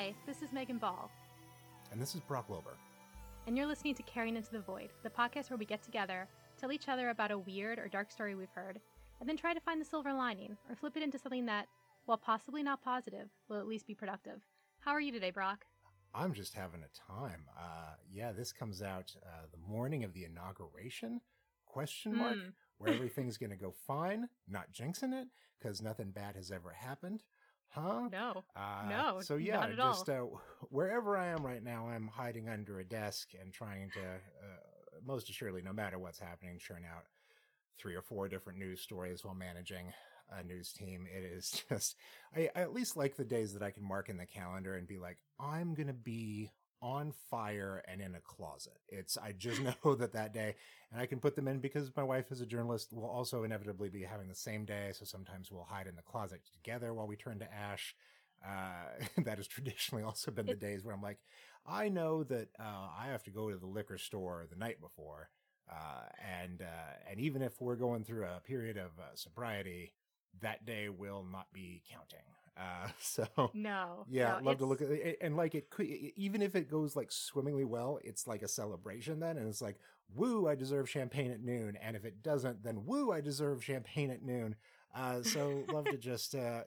Hi, this is Megan Ball, And this is Brock Wilbur. and you're listening to Carrying Into the Void, the podcast where we get together, tell each other about a weird or dark story we've heard, and then try to find the silver lining or flip it into something that, while possibly not positive, will at least be productive. How are you today, Brock? I'm just having a time. Uh, yeah, this comes out uh, the morning of the inauguration? Question mark. Mm. Where everything's going to go fine. Not jinxing it because nothing bad has ever happened. Huh? No. Uh, No, So yeah, not at all. just uh, wherever I am right now, I'm hiding under a desk and trying to, uh, most assuredly, no matter what's happening, churn out three or four different news stories while managing a news team. It is just, I, I at least like the days that I can mark in the calendar and be like, I'm gonna be on fire and in a closet. It's I just know that that day, and I can put them in because my wife is a journalist. Will also inevitably be having the same day, so sometimes we'll hide in the closet together while we turn to ash. Uh, that has traditionally also been the days where I'm like, I know that uh, I have to go to the liquor store the night before, uh, and uh, and even if we're going through a period of uh, sobriety, that day will not be counting. Uh, so No. yeah, no, love to look at it. And like it could, even if it goes like swimmingly well, it's like a celebration then. And it's like, woo, I deserve champagne at noon. And if it doesn't, then woo, I deserve champagne at noon. Uh, so love to just, uh,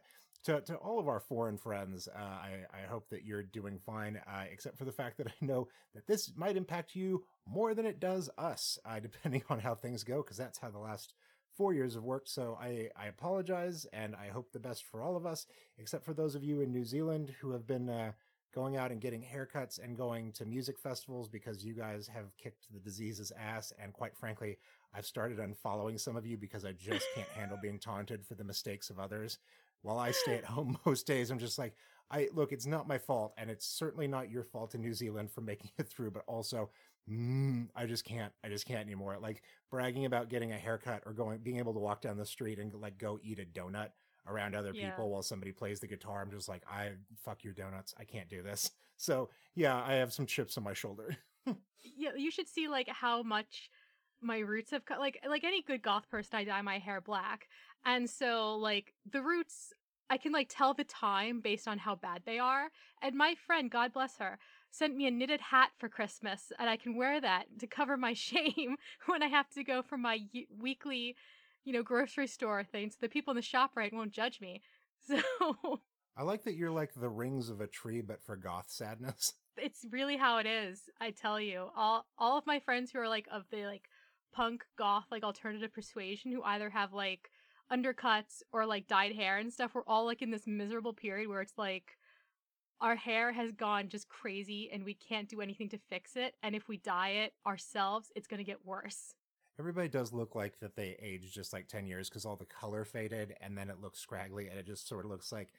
to, to all of our foreign friends, uh, I, I hope that you're doing fine, uh, except for the fact that I know that this might impact you more than it does us, uh, depending on how things go, because that's how the last four years of work. So I, I apologize and I hope the best for all of us except for those of you in New Zealand who have been uh, going out and getting haircuts and going to music festivals because you guys have kicked the disease's ass. And quite frankly, I've started unfollowing some of you because I just can't handle being taunted for the mistakes of others. While I stay at home most days, I'm just like, I look, it's not my fault, and it's certainly not your fault in New Zealand for making it through, but also, mm, I just can't, I just can't anymore. Like bragging about getting a haircut or going, being able to walk down the street and like go eat a donut around other Yeah. people while somebody plays the guitar. I'm just like, I fuck your donuts. I can't do this. So yeah, I have some chips on my shoulder. yeah, you should see like how much my roots have cut. Like like any good goth person, I dye my hair black, and so like the roots, I can like tell the time based on how bad they are. And my friend, God bless her, sent me a knitted hat for Christmas, and I can wear that to cover my shame when I have to go for my y- weekly, you know, grocery store thing, so the people in the shop right won't judge me. So I like that you're like the rings of a tree, but for goth sadness. it's really how it is i tell you all all of my friends who are like of the like punk goth like alternative persuasion who either have like undercuts or like dyed hair and stuff we're all like in this miserable period where it's like our hair has gone just crazy and we can't do anything to fix it and if we dye it ourselves it's going to get worse Everybody does look like that they aged just like 10 years because all the color faded and then it looks scraggly and it just sort of looks like,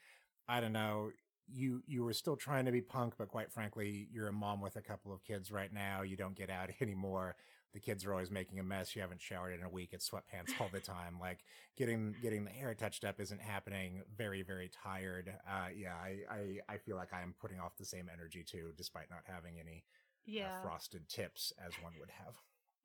I don't know, you, you were still trying to be punk, but quite frankly, you're a mom with a couple of kids right now. You don't get out anymore. The kids are always making a mess. You haven't showered in a week. It's sweatpants all the time. Like getting, getting the hair touched up isn't happening. Very, very tired. Uh, yeah, I, I, I feel like I'm putting off the same energy too, despite not having any yeah uh, frosted tips as one would have.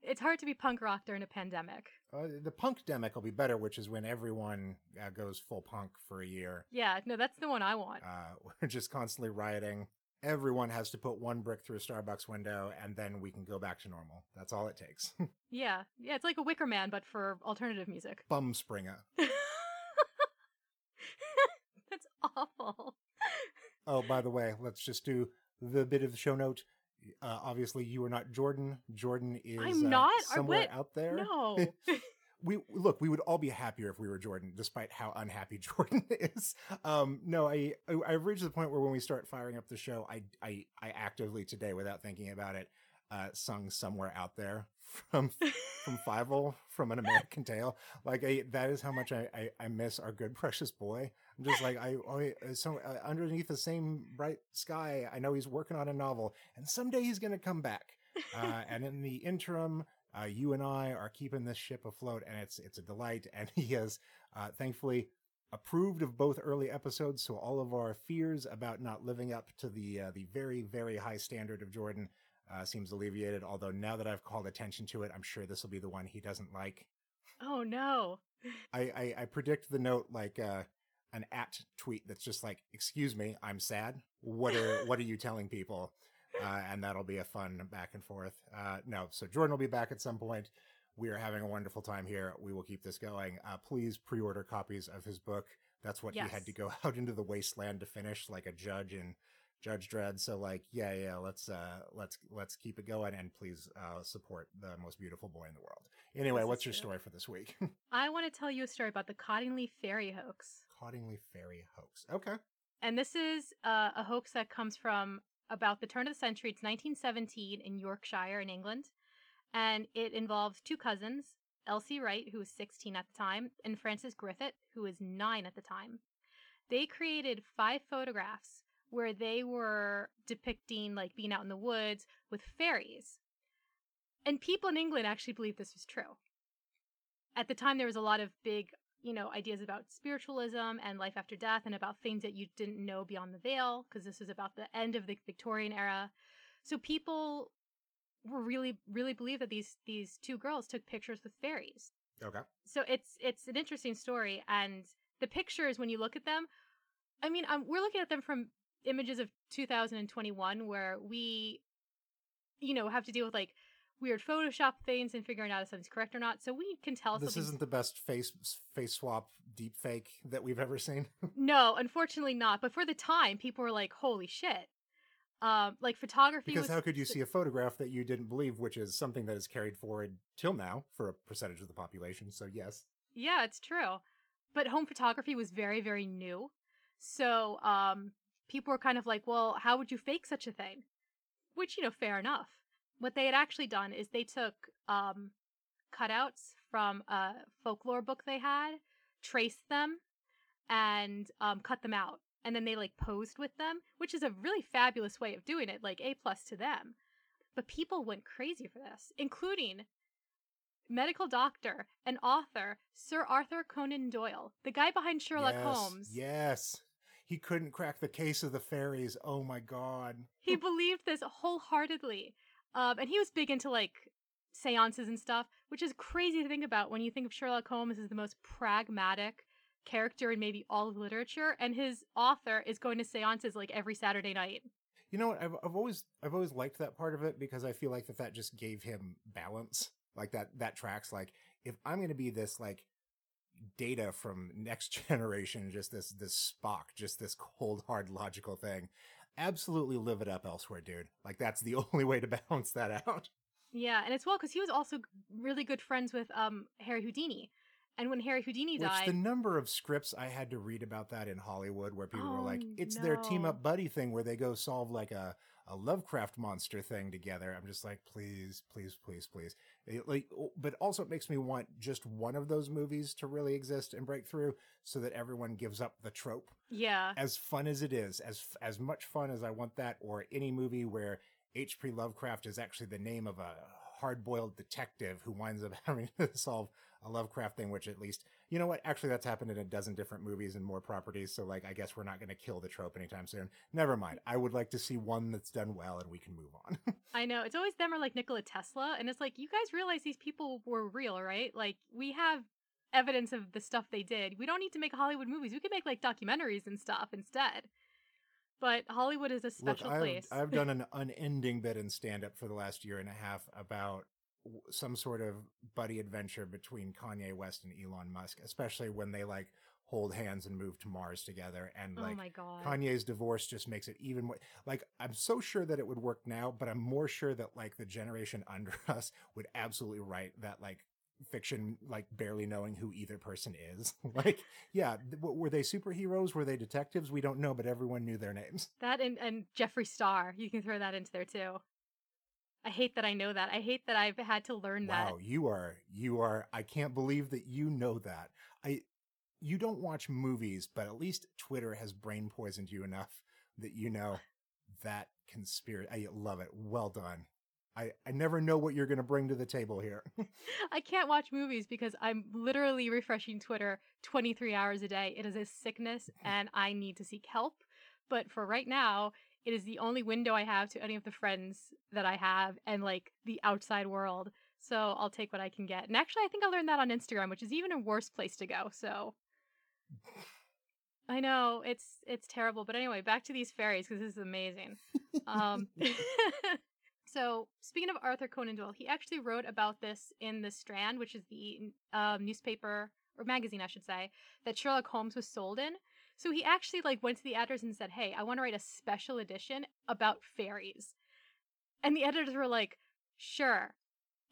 it's hard to be punk rock during a pandemic Uh, the punk demic will be better, which is when everyone uh, goes full punk for a year. yeah no that's the one i want Uh, we're just constantly rioting. Everyone has to put one brick through a Starbucks window, and then we can go back to normal. That's all it takes. yeah yeah it's like a wicker man but for alternative music Bum Springer. That's awful. Oh, by the way, let's just do the bit of the show note. Uh, obviously, you are not Jordan. Jordan is I'm uh, not? I somewhere out there. No. we look we would all be happier if we were jordan despite how unhappy jordan is. Um no I, i've reached the point where when we start firing up the show i i i actively today without thinking about it uh sung somewhere out there from from Fievel from an american tale. Like I, that is how much I, I i miss our good precious boy. I'm just like i oh, so uh, underneath the same bright sky i know he's working on a novel and someday he's gonna come back. Uh, and in the interim, uh, you and I are keeping this ship afloat, and it's it's a delight. And he has, uh, thankfully, approved of both early episodes, so all of our fears about not living up to the uh, the very very high standard of Jordan uh, seems alleviated. Although now that I've called attention to it, I'm sure this will be the one he doesn't like. oh no. I, I, I predict the note like uh, an at tweet that's just like, "Excuse me, I'm sad. What are what are you telling people?" Uh, and that'll be a fun back and forth. Uh, no, so Jordan will be back at some point. We are having a wonderful time here. We will keep this going. Uh, please pre-order copies of his book. That's what Yes. he had to go out into the wasteland to finish, like a judge in Judge Dredd. So, like, yeah, yeah, let's uh, let's let's keep it going, and please uh, support the most beautiful boy in the world. Anyway, what's your true. story for this week? I want to tell you a story about the Cottingley Fairy hoax. Cottingley Fairy hoax. Okay. And this is uh, a hoax that comes from about the turn of the century. It's 1917 in Yorkshire, in England. And it involves two cousins, Elsie Wright, who was 16 at the time, and Frances Griffith, who was nine at the time. They created five photographs where they were depicting, like, being out in the woods with fairies. And people in England actually believed this was true. At the time, there was a lot of big you know, ideas about spiritualism and life after death and about things that you didn't know beyond the veil, because this was about the end of the Victorian era. So people were really, really believe that these these two girls took pictures with fairies. Okay. So it's it's an interesting story, and the pictures when you look at them, I mean, um, we're looking at them from images of 2021, where we, you know, have to deal with like weird Photoshop things and figuring out if something's correct or not. So we can tell This isn't the best face face swap deep fake that we've ever seen. No, unfortunately not. But for the time, people were like, "Holy shit!" Um, like photography because was how could you see a photograph that you didn't believe, which is something that is carried forward till now for a percentage of the population? So yes. Yeah, it's true. But home photography was very, very new. So um, people were kind of like, "Well, how would you fake such a thing?" Which you know, fair enough. What they had actually done is they took um, cutouts from a folklore book they had, traced them, and um, cut them out, and then they like posed with them, which is a really fabulous way of doing it. Like a plus to them. But people went crazy for this, including medical doctor and author Sir Arthur Conan Doyle, the guy behind Sherlock yes, Holmes. Yes. He couldn't crack the case of the fairies. Oh my god. He believed this wholeheartedly. Um, and he was big into like seances and stuff, which is crazy to think about when you think of Sherlock Holmes as the most pragmatic character in maybe all of literature, and his author is going to seances like every Saturday night. You know what? I've I've always I've always liked that part of it because I feel like that that just gave him balance. Like that that tracks. Like if I'm going to be this like data from next generation, just this this Spock, just this cold hard logical thing, absolutely live it up elsewhere, dude. Like that's the only way to balance that out. Yeah, and it's well because he was also really good friends with um Harry Houdini, and when Harry Houdini Which died, the number of scripts I had to read about that in Hollywood where people were like, Oh, it's their team up buddy thing where they go solve like a, a Lovecraft monster thing together. I'm just like, please, please, please, please. It, like, but also it makes me want just one of those movies to really exist and break through so that everyone gives up the trope. yeah, As fun as it is, as as much fun as I want that, or any movie where H.P. Lovecraft is actually the name of a hard-boiled detective who winds up having to solve a Lovecraft thing, which at least, you know what? Actually, that's happened in a dozen different movies and more properties. So, like, I guess we're not going to kill the trope anytime soon. Never mind. I would like to see one that's done well and we can move on. I know it's always them or like Nikola Tesla, and it's like you guys realize these people were real, right? Like we have evidence of the stuff they did. We don't need to make Hollywood movies. We could make like documentaries and stuff instead. But Hollywood is a Look, special I've, place. I've done an unending bit in stand up for the last year and a half about some sort of buddy adventure between Kanye West and Elon Musk, especially when they like hold hands and move to Mars together. And oh like my god. Kanye's divorce just makes it even more like I'm so sure that it would work now, but I'm more sure that like the generation under us would absolutely write that like fiction like barely knowing who either person is. like, yeah, w- were they superheroes? Were they detectives? We don't know, but everyone knew their names. That and and Jeffree Star, you can throw that into there too. I hate that I know that. I hate that I've had to learn that. Wow, you are you are I can't believe that you know that. I you don't watch movies, but at least Twitter has brain poisoned you enough that you know that conspiracy. I love it. Well done. I, I never know what you're going to bring to the table here. I can't watch movies because I'm literally refreshing Twitter 23 hours a day. It is a sickness and I need to seek help. But for right now, it is the only window I have to any of the friends that I have and like the outside world. So I'll take what I can get. And actually, I think I learned that on Instagram, which is even a worse place to go. So I know it's it's terrible, but anyway, back to these fairies because this is amazing. Um, so speaking of Arthur Conan Doyle, he actually wrote about this in the Strand, which is the um, newspaper or magazine, I should say, that Sherlock Holmes was sold in. So he actually like went to the editors and said, "Hey, I want to write a special edition about fairies," and the editors were like, "Sure,"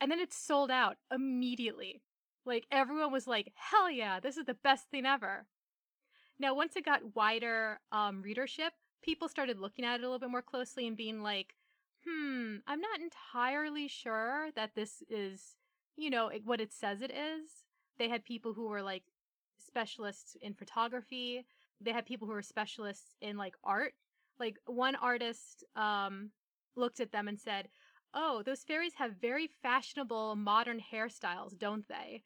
and then it sold out immediately. Like everyone was like, "Hell yeah, this is the best thing ever." Now, once it got wider um, readership, people started looking at it a little bit more closely and being like, hmm, I'm not entirely sure that this is, you know, what it says it is. They had people who were like specialists in photography. They had people who were specialists in like art. Like one artist um, looked at them and said, Oh, those fairies have very fashionable modern hairstyles, don't they?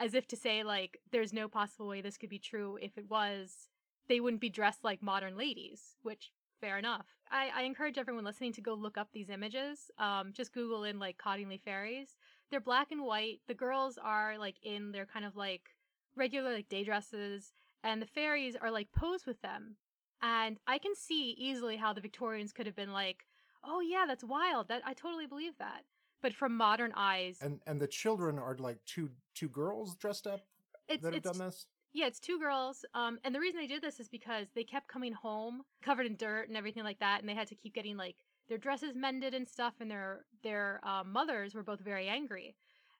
as if to say like there's no possible way this could be true. If it was they wouldn't be dressed like modern ladies which fair enough. I, I encourage everyone listening to go look up these images. Um, just google in like cottingley fairies. They're black and white. The girls are like in their kind of like regular like day dresses and the fairies are like posed with them and i can see easily how the victorians could have been like oh yeah that's wild that i totally believe that but from modern eyes. And and the children are like two two girls dressed up it's, that have done this. Yeah, it's two girls. Um, and the reason they did this is because they kept coming home covered in dirt and everything like that, and they had to keep getting like their dresses mended and stuff. And their their um, mothers were both very angry,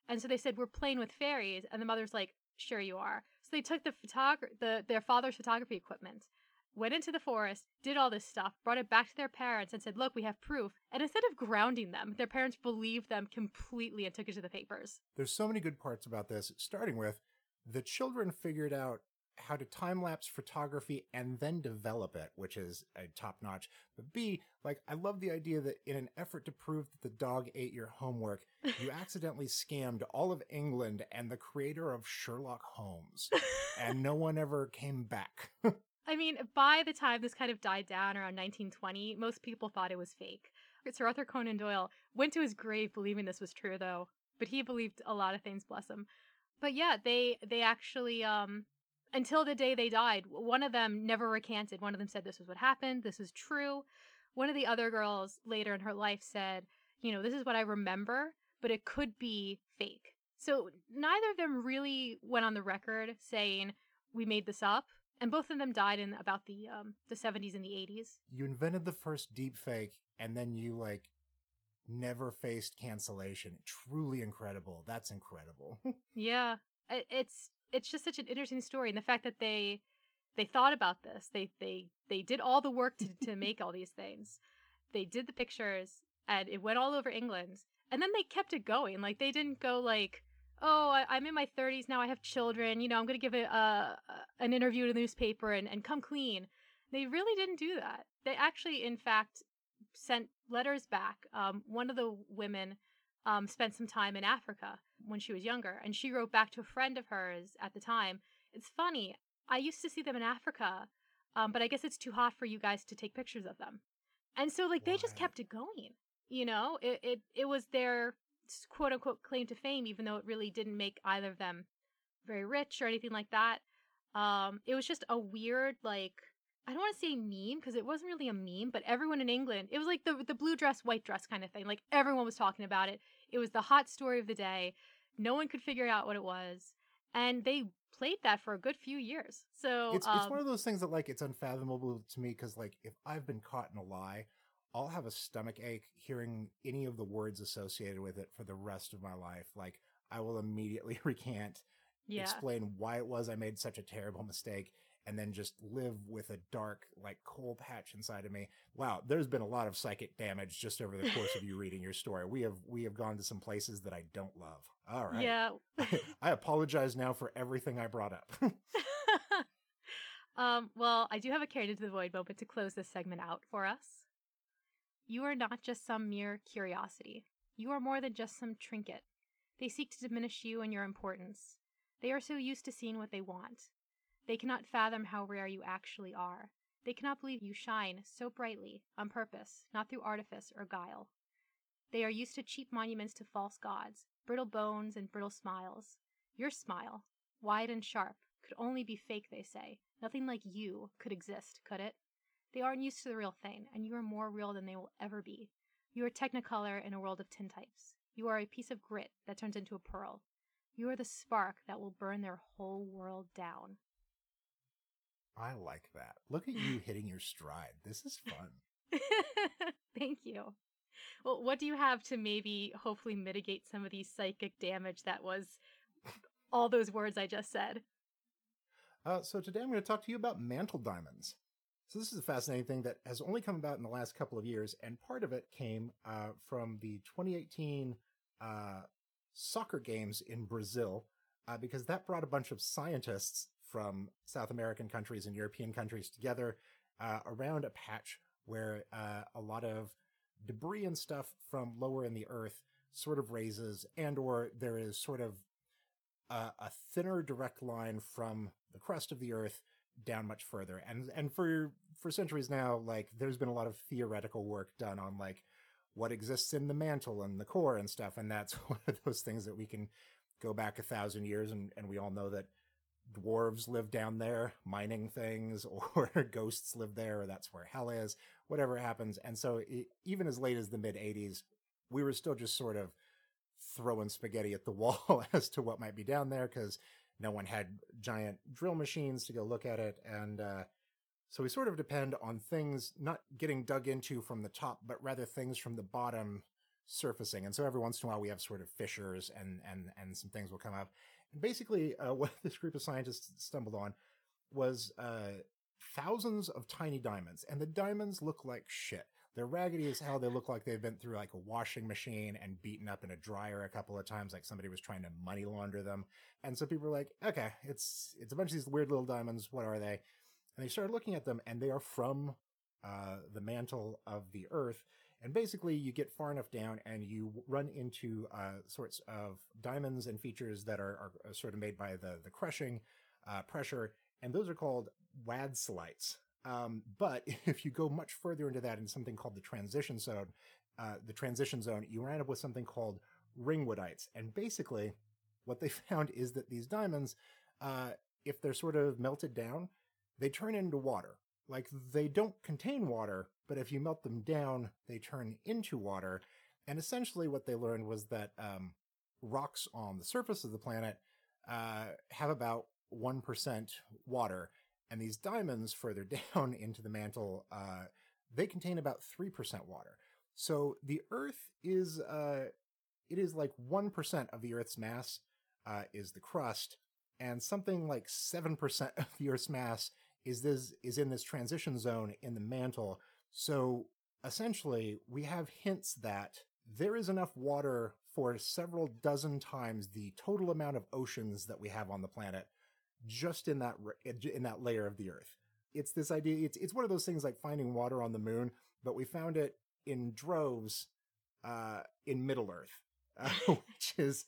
and so they said, "We're playing with fairies," and the mother's like, "Sure you are." So they took the photog- the their father's photography equipment went into the forest, did all this stuff, brought it back to their parents, and said, Look, we have proof. And instead of grounding them, their parents believed them completely and took it to the papers. There's so many good parts about this, starting with the children figured out how to time lapse photography and then develop it, which is a top notch. But B, like, I love the idea that in an effort to prove that the dog ate your homework, you accidentally scammed all of England and the creator of Sherlock Holmes, and no one ever came back. I mean, by the time this kind of died down around 1920, most people thought it was fake. Sir Arthur Conan Doyle went to his grave believing this was true, though, but he believed a lot of things, bless him. But yeah, they they actually um until the day they died, one of them never recanted. One of them said this was what happened, this is true. One of the other girls later in her life said, you know, this is what I remember, but it could be fake. So neither of them really went on the record saying we made this up and both of them died in about the um the 70s and the 80s you invented the first deep fake and then you like never faced cancellation truly incredible that's incredible yeah it's it's just such an interesting story and the fact that they they thought about this they they they did all the work to, to make all these things they did the pictures and it went all over england and then they kept it going like they didn't go like oh, I, am in my 30s now. I have children. You know, I'm going to give it a, an interview to the newspaper and, and come clean. They really didn't do that. They actually, in fact, sent letters back. Um, one of the women um, spent some time in Africa when she was younger, and she wrote back to a friend of hers at the time. It's funny. I used to see them in Africa, um, but I guess it's too hot for you guys to take pictures of them. And so, like, they just kept it going. You know, it, it it was their quote unquote claim to fame, even though it really didn't make either of them very rich or anything like that. Um, it was just a weird, like, I don't want to say meme because it wasn't really a meme, but everyone in England, it was like the the blue dress, white dress kind of thing. Like everyone was talking about it. It was the hot story of the day. No one could figure out what it was, and they played that for a good few years. So it's um, it's one of those things that like it's unfathomable to me because like if I've been caught in a lie, I'll have a stomach ache hearing any of the words associated with it for the rest of my life. Like I will immediately recant, yeah. explain why it was I made such a terrible mistake, and then just live with a dark, like coal patch inside of me. Wow, there's been a lot of psychic damage just over the course of you reading your story. We have we have gone to some places that I don't love. All right. Yeah. I apologize now for everything I brought up. um, well, I do have a carried into the void moment to close this segment out for us. You are not just some mere curiosity. You are more than just some trinket. They seek to diminish you and your importance. They are so used to seeing what they want. They cannot fathom how rare you actually are. They cannot believe you shine so brightly, on purpose, not through artifice or guile. They are used to cheap monuments to false gods, brittle bones and brittle smiles. Your smile, wide and sharp, could only be fake, they say. Nothing like you could exist, could it? They aren't used to the real thing, and you are more real than they will ever be. You are Technicolor in a world of tintypes. You are a piece of grit that turns into a pearl. You are the spark that will burn their whole world down. I like that. Look at you hitting your stride. This is fun. Thank you. Well, what do you have to maybe hopefully mitigate some of these psychic damage that was all those words I just said? Uh, so today I'm going to talk to you about mantle diamonds. So this is a fascinating thing that has only come about in the last couple of years, and part of it came uh, from the 2018 uh, soccer games in Brazil, uh, because that brought a bunch of scientists from South American countries and European countries together uh, around a patch where uh, a lot of debris and stuff from lower in the earth sort of raises, and or there is sort of a, a thinner direct line from the crust of the earth down much further. And and for for centuries now, like there's been a lot of theoretical work done on like what exists in the mantle and the core and stuff, and that's one of those things that we can go back a thousand years and, and we all know that dwarves live down there mining things or ghosts live there or that's where hell is whatever happens. And so it, even as late as the mid 80s we were still just sort of throwing spaghetti at the wall as to what might be down there because no one had giant drill machines to go look at it. And uh, so we sort of depend on things not getting dug into from the top but rather things from the bottom surfacing. And so every once in a while we have sort of fissures and and and some things will come up basically, uh, what this group of scientists stumbled on was uh, thousands of tiny diamonds, and the diamonds look like shit. They're raggedy as hell. They look like they've been through like a washing machine and beaten up in a dryer a couple of times, like somebody was trying to money launder them. And so people were like, "Okay, it's it's a bunch of these weird little diamonds. What are they?" And they started looking at them, and they are from uh, the mantle of the Earth. And basically, you get far enough down and you run into uh, sorts of diamonds and features that are, are uh, sort of made by the, the crushing uh, pressure, and those are called wadsleyites. Um, but if you go much further into that in something called the transition zone, uh, the transition zone, you end up with something called ringwoodites. And basically, what they found is that these diamonds, uh, if they're sort of melted down, they turn into water. Like they don't contain water, but if you melt them down, they turn into water. And essentially, what they learned was that um, rocks on the surface of the planet uh, have about 1% water. And these diamonds further down into the mantle, uh, they contain about 3% water. So the Earth is, uh, it is like 1% of the Earth's mass uh, is the crust, and something like 7% of the Earth's mass is this is in this transition zone in the mantle. So essentially, we have hints that there is enough water for several dozen times the total amount of oceans that we have on the planet just in that in that layer of the earth. It's this idea it's it's one of those things like finding water on the moon, but we found it in droves uh, in Middle Earth, uh, which is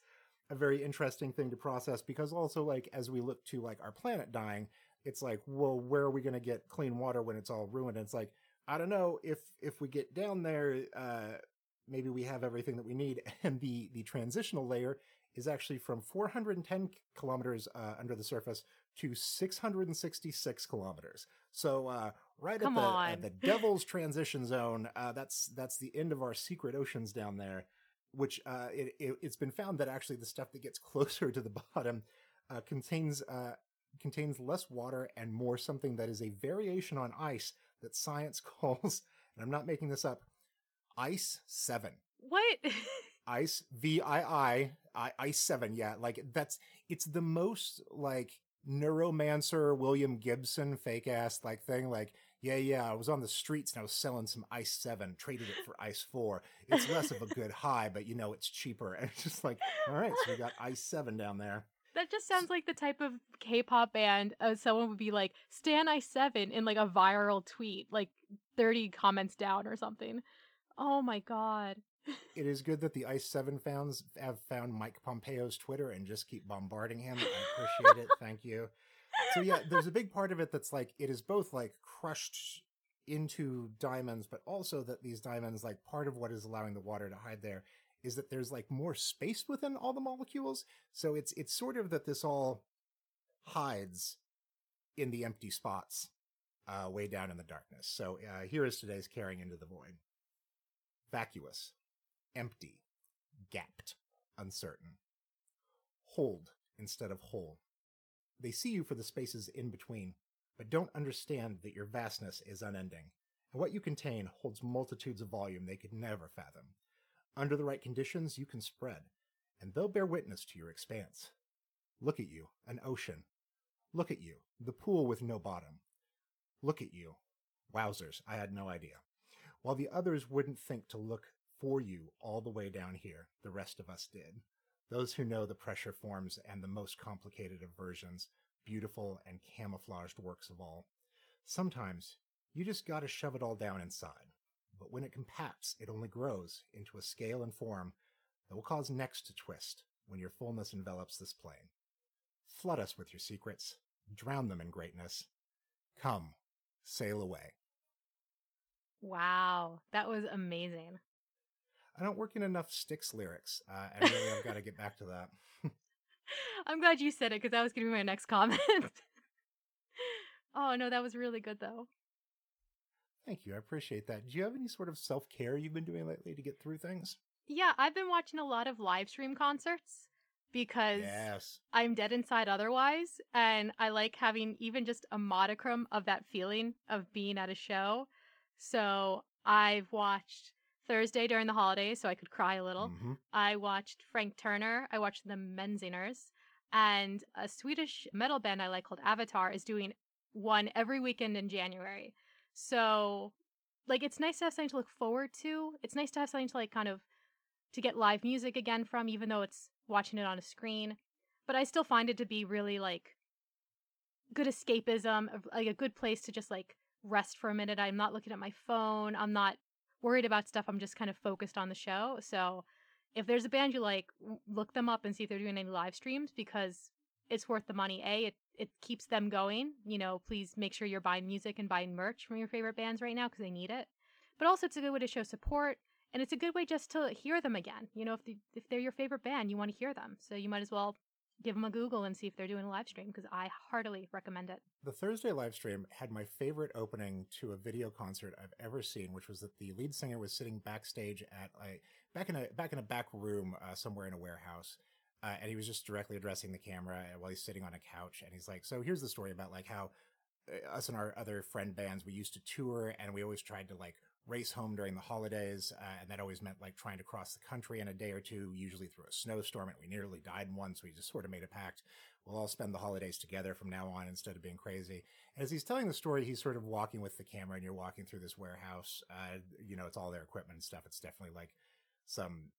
a very interesting thing to process because also like as we look to like our planet dying, it's like, well, where are we going to get clean water when it's all ruined? And it's like, I don't know if if we get down there, uh, maybe we have everything that we need. And the the transitional layer is actually from 410 kilometers uh, under the surface to 666 kilometers. So uh, right Come at the, on. uh, the devil's transition zone, uh, that's that's the end of our secret oceans down there. Which uh, it, it, has been found that actually the stuff that gets closer to the bottom uh, contains uh, contains less water and more something that is a variation on ice that science calls, and I'm not making this up, ice seven. What? Ice V I I I ice seven. Yeah, like that's it's the most like neuromancer William Gibson fake ass like thing. Like yeah, yeah, I was on the streets and I was selling some ice seven, traded it for ice four. It's less of a good high, but you know it's cheaper. And it's just like all right, so we got ice seven down there. That just sounds like the type of K-pop band uh, someone would be like Stan I Seven in like a viral tweet, like thirty comments down or something. Oh my god. It is good that the Ice Seven fans have found Mike Pompeo's Twitter and just keep bombarding him. I appreciate it. Thank you. So yeah, there's a big part of it that's like it is both like crushed into diamonds, but also that these diamonds, like part of what is allowing the water to hide there, is that there's like more space within all the molecules. So it's it's sort of that this all hides in the empty spots uh, way down in the darkness. So uh, here is today's carrying into the void vacuous, empty, gapped, uncertain. Hold instead of whole. They see you for the spaces in between, but don't understand that your vastness is unending, and what you contain holds multitudes of volume they could never fathom. Under the right conditions, you can spread, and they'll bear witness to your expanse. Look at you, an ocean. Look at you, the pool with no bottom. Look at you. Wowzers, I had no idea. While the others wouldn't think to look for you all the way down here, the rest of us did. Those who know the pressure forms and the most complicated of versions, beautiful and camouflaged works of all. Sometimes you just gotta shove it all down inside. But when it compacts, it only grows into a scale and form that will cause necks to twist when your fullness envelops this plane. Flood us with your secrets, drown them in greatness. Come, sail away. Wow, that was amazing. I don't work in enough Styx lyrics, uh, and really I've got to get back to that. I'm glad you said it because that was going to be my next comment. oh, no, that was really good, though. Thank you. I appreciate that. Do you have any sort of self care you've been doing lately to get through things? Yeah, I've been watching a lot of live stream concerts because Yes. I'm dead inside otherwise. And I like having even just a modicum of that feeling of being at a show. So I've watched Thursday during the holidays so I could cry a little. Mhm. I watched Frank Turner. I watched the Menzingers. And a Swedish metal band I like called Avatar is doing one every weekend in January. So, like, it's nice to have something to look forward to. It's nice to have something to, like, kind of to get live music again from, even though it's watching it on a screen. But I still find it to be really, like, good escapism, like, a good place to just, like, rest for a minute. I'm not looking at my phone. I'm not worried about stuff. I'm just kind of focused on the show. So if there's a band you like, look them up and see if they're doing any live streams because it's worth the money. A, it, it keeps them going. You know, please make sure you're buying music and buying merch from your favorite bands right now because they need it. But also, it's a good way to show support. And it's a good way just to hear them again. You know, if, the, if they're your favorite band, you want to hear them. So you might as well give them a Google and see if they're doing a live stream because I heartily recommend it. The Thursday live stream had my favorite opening to a video concert I've ever seen, which was that the lead singer was sitting backstage at a back in a back in a back room uh, somewhere in a warehouse, uh, and he was just directly addressing the camera while he's sitting on a couch, and he's like, "So here's the story about like how uh, us and our other friend bands we used to tour, and we always tried to like race home during the holidays, uh, and that always meant like trying to cross the country in a day or two, usually through a snowstorm, and we nearly died once. We just sort of made a pact we'll all spend the holidays together from now on instead of being crazy. And as he's telling the story, he's sort of walking with the camera and you're walking through this warehouse. Uh, you know, it's all their equipment and stuff. It's definitely like some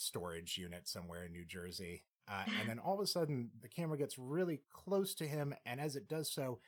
storage unit somewhere in New Jersey. Uh, and then all of a sudden the camera gets really close to him. And as it does so,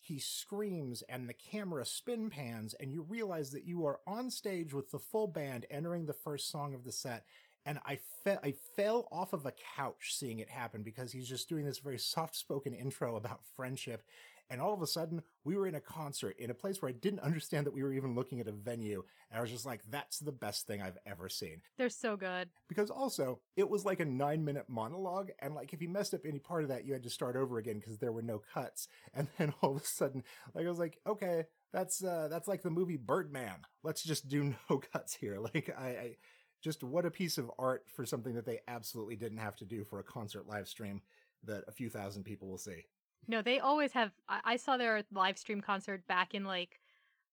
he screams and the camera spin pans and you realize that you are on stage with the full band entering the first song of the set and I fe- I fell off of a couch seeing it happen because he's just doing this very soft spoken intro about friendship. And all of a sudden, we were in a concert in a place where I didn't understand that we were even looking at a venue. And I was just like, that's the best thing I've ever seen. They're so good. Because also, it was like a nine minute monologue. And like, if you messed up any part of that, you had to start over again because there were no cuts. And then all of a sudden, like, I was like, okay, that's, uh, that's like the movie Birdman. Let's just do no cuts here. Like, I, I just what a piece of art for something that they absolutely didn't have to do for a concert live stream that a few thousand people will see. No, they always have. I, I saw their live stream concert back in like,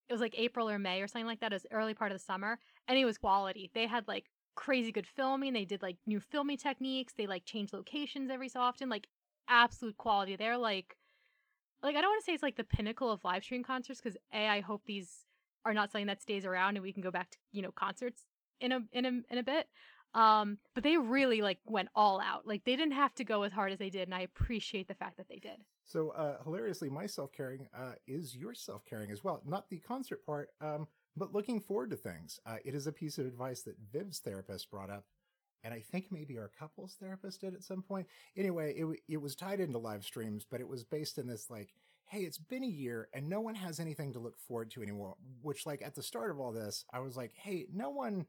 it was like April or May or something like that. Was early part of the summer, and it was quality. They had like crazy good filming. They did like new filming techniques. They like changed locations every so often. Like absolute quality. They're like, like I don't want to say it's like the pinnacle of live stream concerts because a I hope these are not something that stays around and we can go back to you know concerts in a in a in a bit. Um, but they really like went all out. Like they didn't have to go as hard as they did, and I appreciate the fact that they did. So, uh, hilariously, my self caring uh, is your self caring as well. Not the concert part, um, but looking forward to things. Uh, it is a piece of advice that Viv's therapist brought up, and I think maybe our couples therapist did at some point. Anyway, it w- it was tied into live streams, but it was based in this like, hey, it's been a year and no one has anything to look forward to anymore. Which, like, at the start of all this, I was like, hey, no one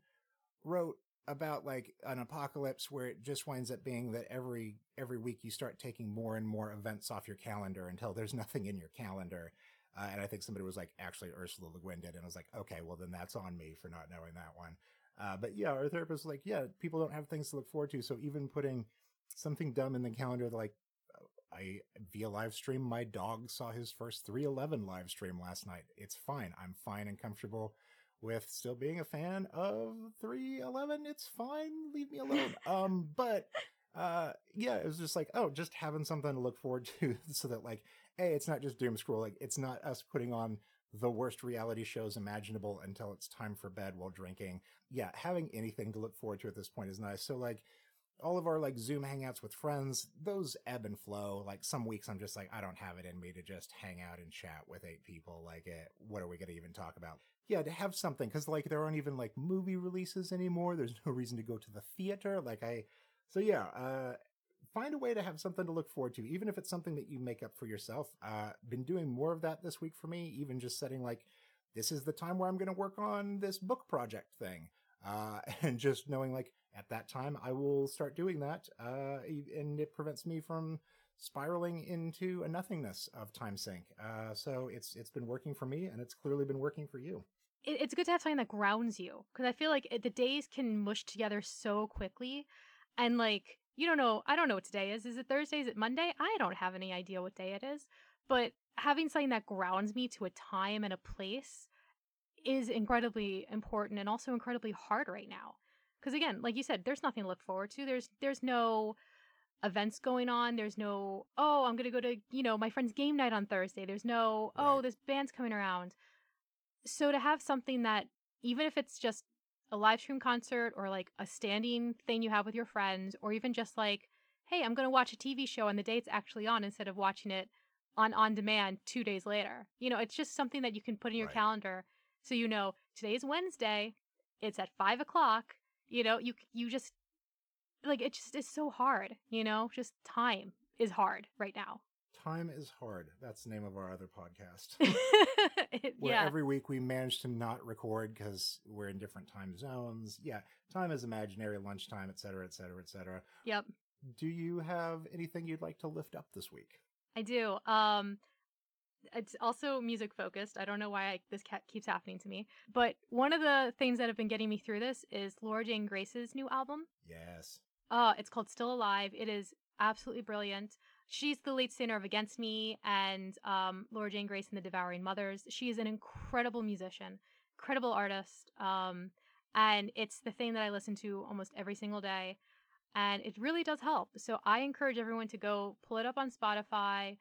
wrote about like an apocalypse where it just winds up being that every every week you start taking more and more events off your calendar until there's nothing in your calendar. Uh, and I think somebody was like, actually, Ursula Le Guin did. And I was like, okay, well, then that's on me for not knowing that one. Uh, but yeah, our therapist was like, yeah, people don't have things to look forward to. So even putting something dumb in the calendar, like I via live stream, my dog saw his first 311 live stream last night. It's fine. I'm fine and comfortable with still being a fan of 311. It's fine. Leave me alone. um, but uh, yeah, it was just like, oh, just having something to look forward to so that like, hey, it's not just doom scroll. Like, it's not us putting on the worst reality shows imaginable until it's time for bed while drinking. Yeah, having anything to look forward to at this point is nice. So like all of our like Zoom hangouts with friends, those ebb and flow. Like some weeks I'm just like, I don't have it in me to just hang out and chat with eight people. Like, it, what are we going to even talk about? Yeah, to have something because like there aren't even like movie releases anymore. There's no reason to go to the theater. Like I, so yeah, uh, find a way to have something to look forward to, even if it's something that you make up for yourself. Uh, been doing more of that this week for me, even just setting like, this is the time where I'm going to work on this book project thing. Uh, and just knowing like at that time I will start doing that. Uh, and it prevents me from spiraling into a nothingness of time sink. Uh, so it's, it's been working for me and it's clearly been working for you. It, it's good to have something that grounds you because I feel like it, the days can mush together so quickly and like, you don't know, I don't know what today is. Is it Thursday? Is it Monday? I don't have any idea what day it is, but having something that grounds me to a time and a place is incredibly important and also incredibly hard right now. Because again, like you said, there's nothing to look forward to. There's there's no events going on. There's no oh I'm gonna go to you know my friend's game night on Thursday. There's no oh this band's coming around. So to have something that even if it's just a live stream concert or like a standing thing you have with your friends or even just like hey I'm gonna watch a TV show and the day it's actually on instead of watching it on on demand two days later. You know it's just something that you can put in your right. calendar so you know today is Wednesday. It's at five o'clock. You know, you you just like it just is so hard. You know, just time is hard right now. Time is hard. That's the name of our other podcast. it, Where yeah. every week we manage to not record because we're in different time zones. Yeah, time is imaginary, lunchtime, et cetera, et cetera, et cetera. Yep. Do you have anything you'd like to lift up this week? I do. Um, it's also music focused. I don't know why I, this keeps happening to me. But one of the things that have been getting me through this is Laura Jane Grace's new album. Yes. Uh, it's called Still Alive. It is absolutely brilliant. She's the lead singer of Against Me and um, Laura Jane Grace and the Devouring Mothers. She is an incredible musician, incredible artist. Um, and it's the thing that I listen to almost every single day. And it really does help. So I encourage everyone to go pull it up on Spotify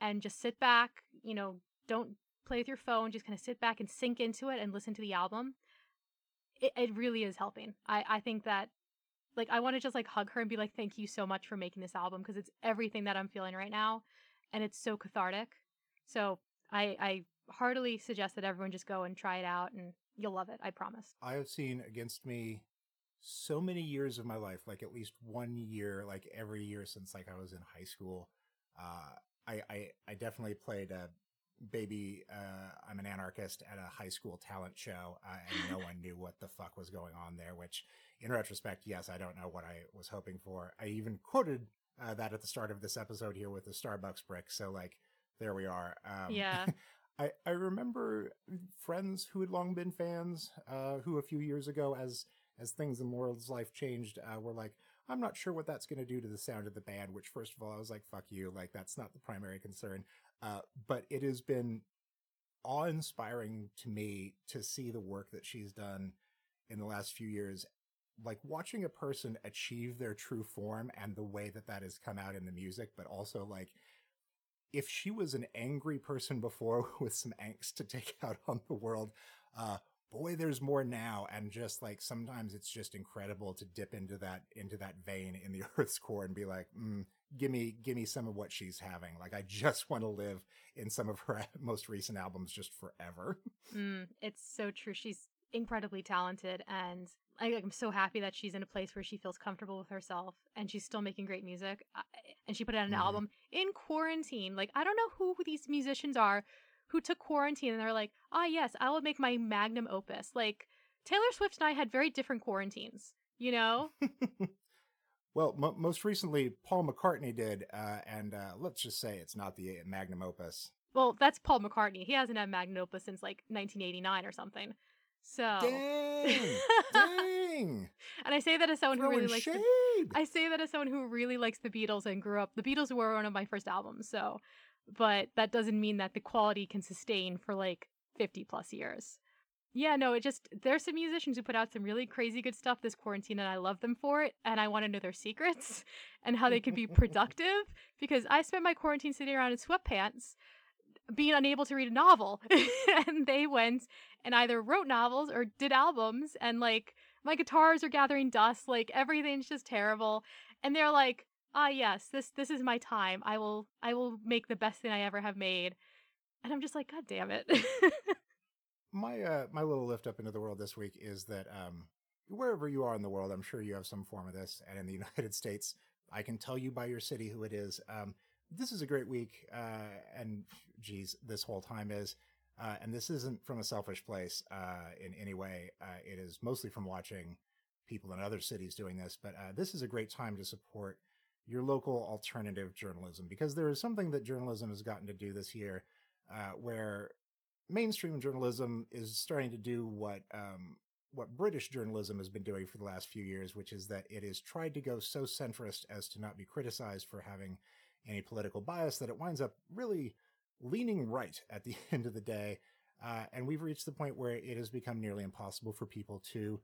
and just sit back, you know, don't play with your phone, just kind of sit back and sink into it and listen to the album. It, it really is helping. I, I think that, like, I want to just like hug her and be like, thank you so much for making this album because it's everything that I'm feeling right now and it's so cathartic. So I, I heartily suggest that everyone just go and try it out and you'll love it. I promise. I have seen Against Me so many years of my life, like at least one year, like every year since like I was in high school. Uh, I, I, I definitely played a baby, uh, I'm an anarchist at a high school talent show, uh, and no one knew what the fuck was going on there, which in retrospect, yes, I don't know what I was hoping for. I even quoted uh, that at the start of this episode here with the Starbucks brick. So like, there we are. Um, yeah. I, I remember friends who had long been fans, uh, who a few years ago, as, as things in Laura's life changed, uh, were like, I'm not sure what that's going to do to the sound of the band, which first of all, I was like, fuck you. Like, that's not the primary concern. Uh, but it has been awe inspiring to me to see the work that she's done in the last few years. Like watching a person achieve their true form and the way that that has come out in the music, but also like, if she was an angry person before with some angst to take out on the world, uh, boy, there's more now. And just like sometimes it's just incredible to dip into that into that vein in the Earth's core and be like, mm, give me give me some of what she's having. Like I just want to live in some of her most recent albums just forever. Mm, it's so true. She's incredibly talented and I, am so happy that she's in a place where she feels comfortable with herself and she's still making great music. And she put out an mm. album in quarantine. Like, I don't know who these musicians are who took quarantine and they're like, ah, yes, I will make my magnum opus. Like Taylor Swift and I had very different quarantines. you know? well, m- most recently, Paul McCartney did, uh, and uh, let's just say it's not the magnum opus. Well, that's Paul McCartney. He hasn't had magnum opus since like 1989 or something. So dang, dang. And I say that as someone Throwing who really likes. The, I say that as someone who really likes the Beatles and grew up. The Beatles were one of my first albums, so, but that doesn't mean that the quality can sustain for like 50 plus years. Yeah, no, it just there's some musicians who put out some really crazy good stuff this quarantine, and I love them for it. And I want to know their secrets and how they can be productive because I spent my quarantine sitting around in sweatpants being unable to read a novel and they went and either wrote novels or did albums and like my guitars are gathering dust like everything's just terrible and they're like ah yes this this is my time. I will i will make the best thing i ever have made. And i'm just like god damn it. My uh my little lift up into the world this week is that um wherever you are in the world i'm sure you have some form of this and in the united states i can tell you by your city who it is. Um this is a great week, uh, and geez, this whole time is. Uh, and this isn't from a selfish place uh, in any way. Uh, it is mostly from watching people in other cities doing this. But uh, this is a great time to support your local alternative journalism because there is something that journalism has gotten to do this year, uh, where mainstream journalism is starting to do what um, what British journalism has been doing for the last few years, which is that it has tried to go so centrist as to not be criticized for having any political bias that it winds up really leaning right at the end of the day. Uh, and we've reached the point where it has become nearly impossible for people to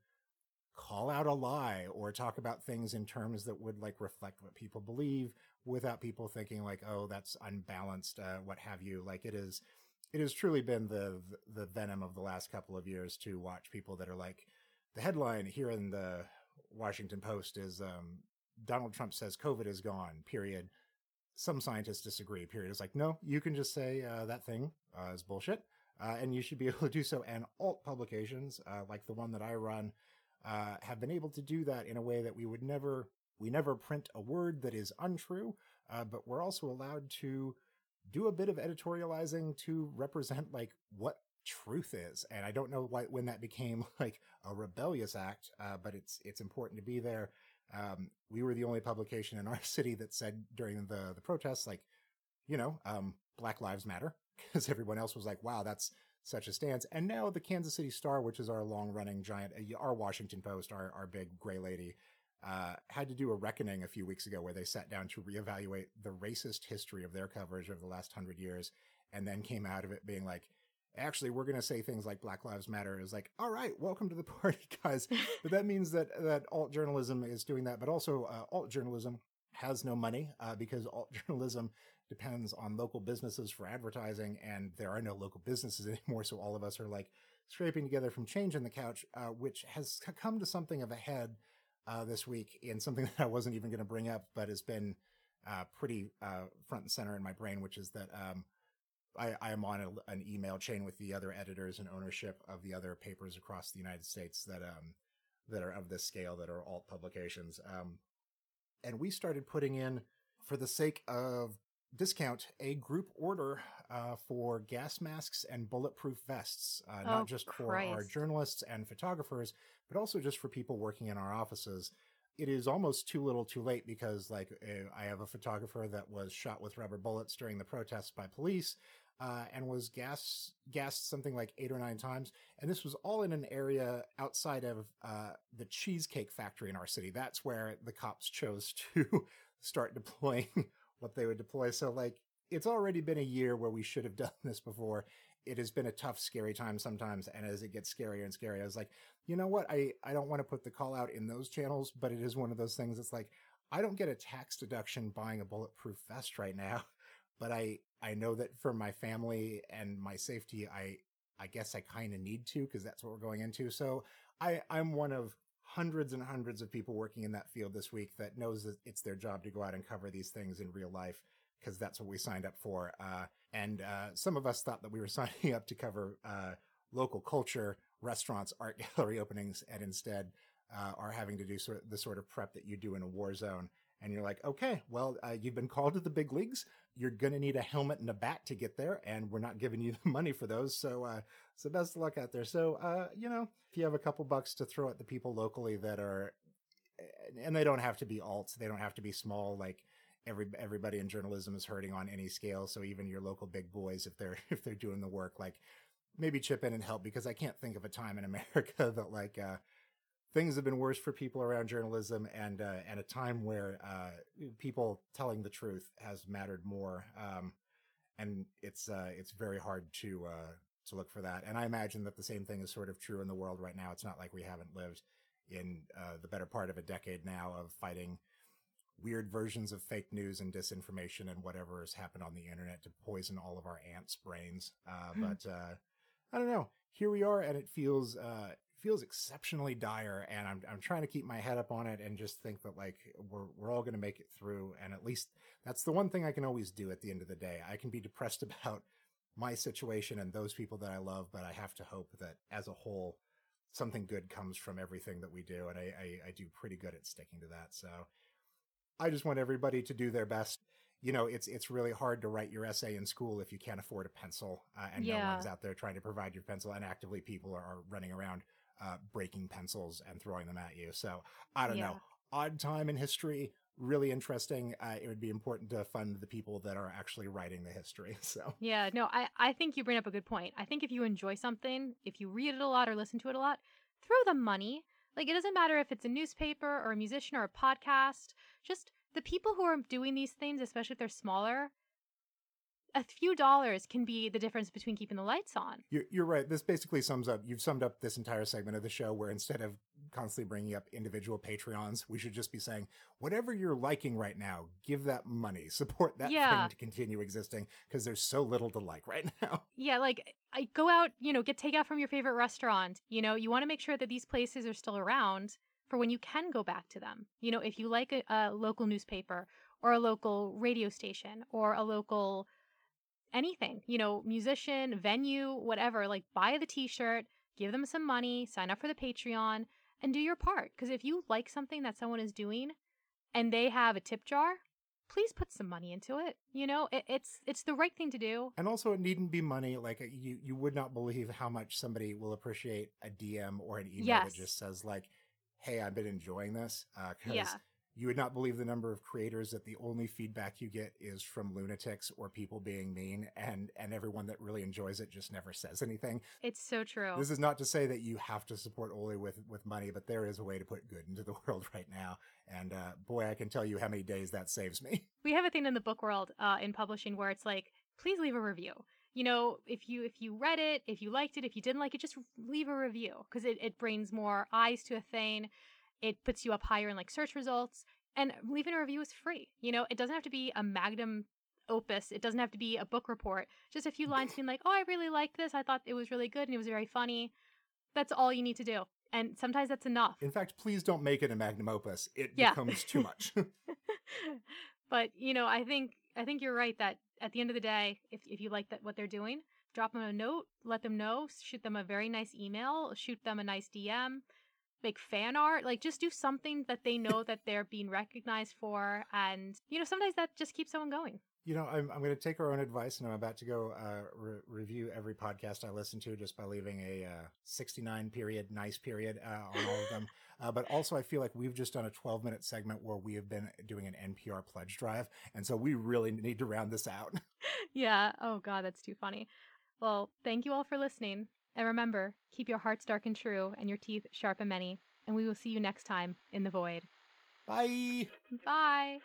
call out a lie or talk about things in terms that would like reflect what people believe without people thinking like, oh, that's unbalanced, uh, what have you. Like it is, it has truly been the the venom of the last couple of years to watch people that are like, the headline here in the Washington Post is um, Donald Trump says COVID is gone. Period some scientists disagree. Period. It's like, no, you can just say uh, that thing uh, is bullshit, uh, and you should be able to do so. And alt publications, uh, like the one that I run, uh, have been able to do that in a way that we would never. We never print a word that is untrue, uh, but we're also allowed to do a bit of editorializing to represent like what truth is. And I don't know why when that became like a rebellious act, but it's it's important to be there. Um, we were the only publication in our city that said during the the protests, like, you know, um, Black Lives Matter, because everyone else was like, wow, that's such a stance. And now the Kansas City Star, which is our long running giant, uh, our Washington Post, our our big gray lady, uh, had to do a reckoning a few weeks ago where they sat down to reevaluate the racist history of their coverage over the last hundred years, and then came out of it being like, actually we're going to say things like black lives matter is like all right welcome to the party guys. But that means that that alt journalism is doing that. But also uh, alt journalism has no money uh, because alt journalism depends on local businesses for advertising and there are no local businesses anymore. So all of us are like scraping together from change in the couch uh, which has come to something of a head uh, this week in something that i wasn't even going to bring up but has been uh, pretty uh, front and center in my brain which is that um, I, I am on a, an email chain with the other editors and ownership of the other papers across the United States that um that are of this scale that are alt publications. Um, and we started putting in, for the sake of discount, a group order uh, for gas masks and bulletproof vests, uh, oh, not just for our journalists and photographers, but also just for people working in our offices. It is almost too little too late because, like, uh, I have a photographer that was shot with rubber bullets during the protests by police uh, and was gas gassed something like eight or nine times. And this was all in an area outside of uh, the cheesecake factory in our city. That's where the cops chose to start deploying what they would deploy. So like it's already been a year where we should have done this before. It has been a tough, scary time sometimes, and as it gets scarier and scarier, I was like, you know what? I I don't want to put the call out in those channels, but it is one of those things. It's like I don't get a tax deduction buying a bulletproof vest right now but I I know that for my family and my safety, I I guess I kind of need to because that's what we're going into. So I I'm one of hundreds and hundreds of people working in that field this week that knows that it's their job to go out and cover these things in real life because that's what we signed up for. Uh, and uh, some of us thought that we were signing up to cover uh, local culture, restaurants, art gallery openings, and instead uh, are having to do sort of the sort of prep that you do in a war zone and you're like, okay, well, uh, you've been called to the big leagues. You're going to need a helmet and a bat to get there, and we're not giving you the money for those. So, uh, so best luck out there. So, uh, you know, if you have a couple bucks to throw at the people locally that are and they don't have to be alts. They don't have to be small. Like every everybody in journalism is hurting on any scale. So even your local big boys, if they're if they're doing the work, like maybe chip in and help because I can't think of a time in America that like uh, things have been worse for people around journalism and uh, and a time where uh, people telling the truth has mattered more. Um, and it's uh, it's very hard to uh, to look for that. And I imagine that the same thing is sort of true in the world right now. It's not like we haven't lived in uh, the better part of a decade now of fighting weird versions of fake news and disinformation and whatever has happened on the internet to poison all of our ants' brains. Uh, mm. But uh, I don't know. Here we are, and it feels uh, feels exceptionally dire. And I'm I'm trying to keep my head up on it and just think that like we're we're all going to make it through. And at least that's the one thing I can always do at the end of the day. I can be depressed about my situation and those people that I love, but I have to hope that as a whole, something good comes from everything that we do. And I, I, I do pretty good at sticking to that. So I just want everybody to do their best. You know, it's it's really hard to write your essay in school if you can't afford a pencil, uh, and yeah. no one's out there trying to provide your pencil, and actively people are, are running around uh, breaking pencils and throwing them at you. So I don't yeah. know. Odd time in history, really interesting. Uh, it would be important to fund the people that are actually writing the history. So yeah, no, I I think you bring up a good point. I think if you enjoy something, if you read it a lot or listen to it a lot, throw the money. Like it doesn't matter if it's a newspaper or a musician or a podcast. Just the people who are doing these things, especially if they're smaller, a few dollars can be the difference between keeping the lights on. You're, you're, right. This basically sums up, you've summed up this entire segment of the show where instead of constantly bringing up individual Patreons, we should just be saying, whatever you're liking right now, give that money, support that yeah. thing to continue existing because there's so little to like right now. Yeah, like I go out, you know, get takeout from your favorite restaurant. You know, you want to make sure that these places are still around for when you can go back to them. You know, if you like a, a local newspaper or a local radio station or a local anything, you know, musician, venue, whatever, like buy the t shirt, give them some money, sign up for the Patreon, and do your part. Because if you like something that someone is doing and they have a tip jar, please put some money into it. You know, it, it's it's the right thing to do. And also, it needn't be money. Like you, you would not believe how much somebody will appreciate a DM or an email yes. that just says like, "Hey, I've been enjoying this." Because uh, yeah you would not believe the number of creators that the only feedback you get is from lunatics or people being mean and and everyone that really enjoys it just never says anything. It's so true. This is not to say that you have to support Oli with with money but there is a way to put good into the world right now. And uh, boy i can tell you how many days that saves me. We have a thing in the book world uh, in publishing where it's like please leave a review. You know if you if you read it if you liked it if you didn't like it just leave a review because it, it brings more eyes to a thing it puts you up higher in like search results. And leaving a review is free. You know, it doesn't have to be a magnum opus. It doesn't have to be a book report. Just a few lines being like, "Oh, I really like this. I thought it was really good and it was very funny." That's all you need to do. And sometimes that's enough. In fact, please don't make it a magnum opus. It yeah. becomes too much. but, you know, I think I think you're right that at the end of the day, if if you like that what they're doing, drop them a note, let them know, shoot them a very nice email, shoot them a nice DM make fan art like just do something that they know that they're being recognized for and you know sometimes that just keeps someone going. You know i'm, I'm going to take our own advice and i'm about to go uh, re- review every podcast i listen to just by leaving a uh, 69 period nice period uh, on all of them. Uh, but also i feel like we've just done a 12 minute segment where we have been doing an npr pledge drive and so we really need to round this out. Yeah. Oh god that's too funny. Well thank you all for listening and remember, keep your hearts dark and true and your teeth sharp and many. And we will see you next time in the void. Bye. Bye.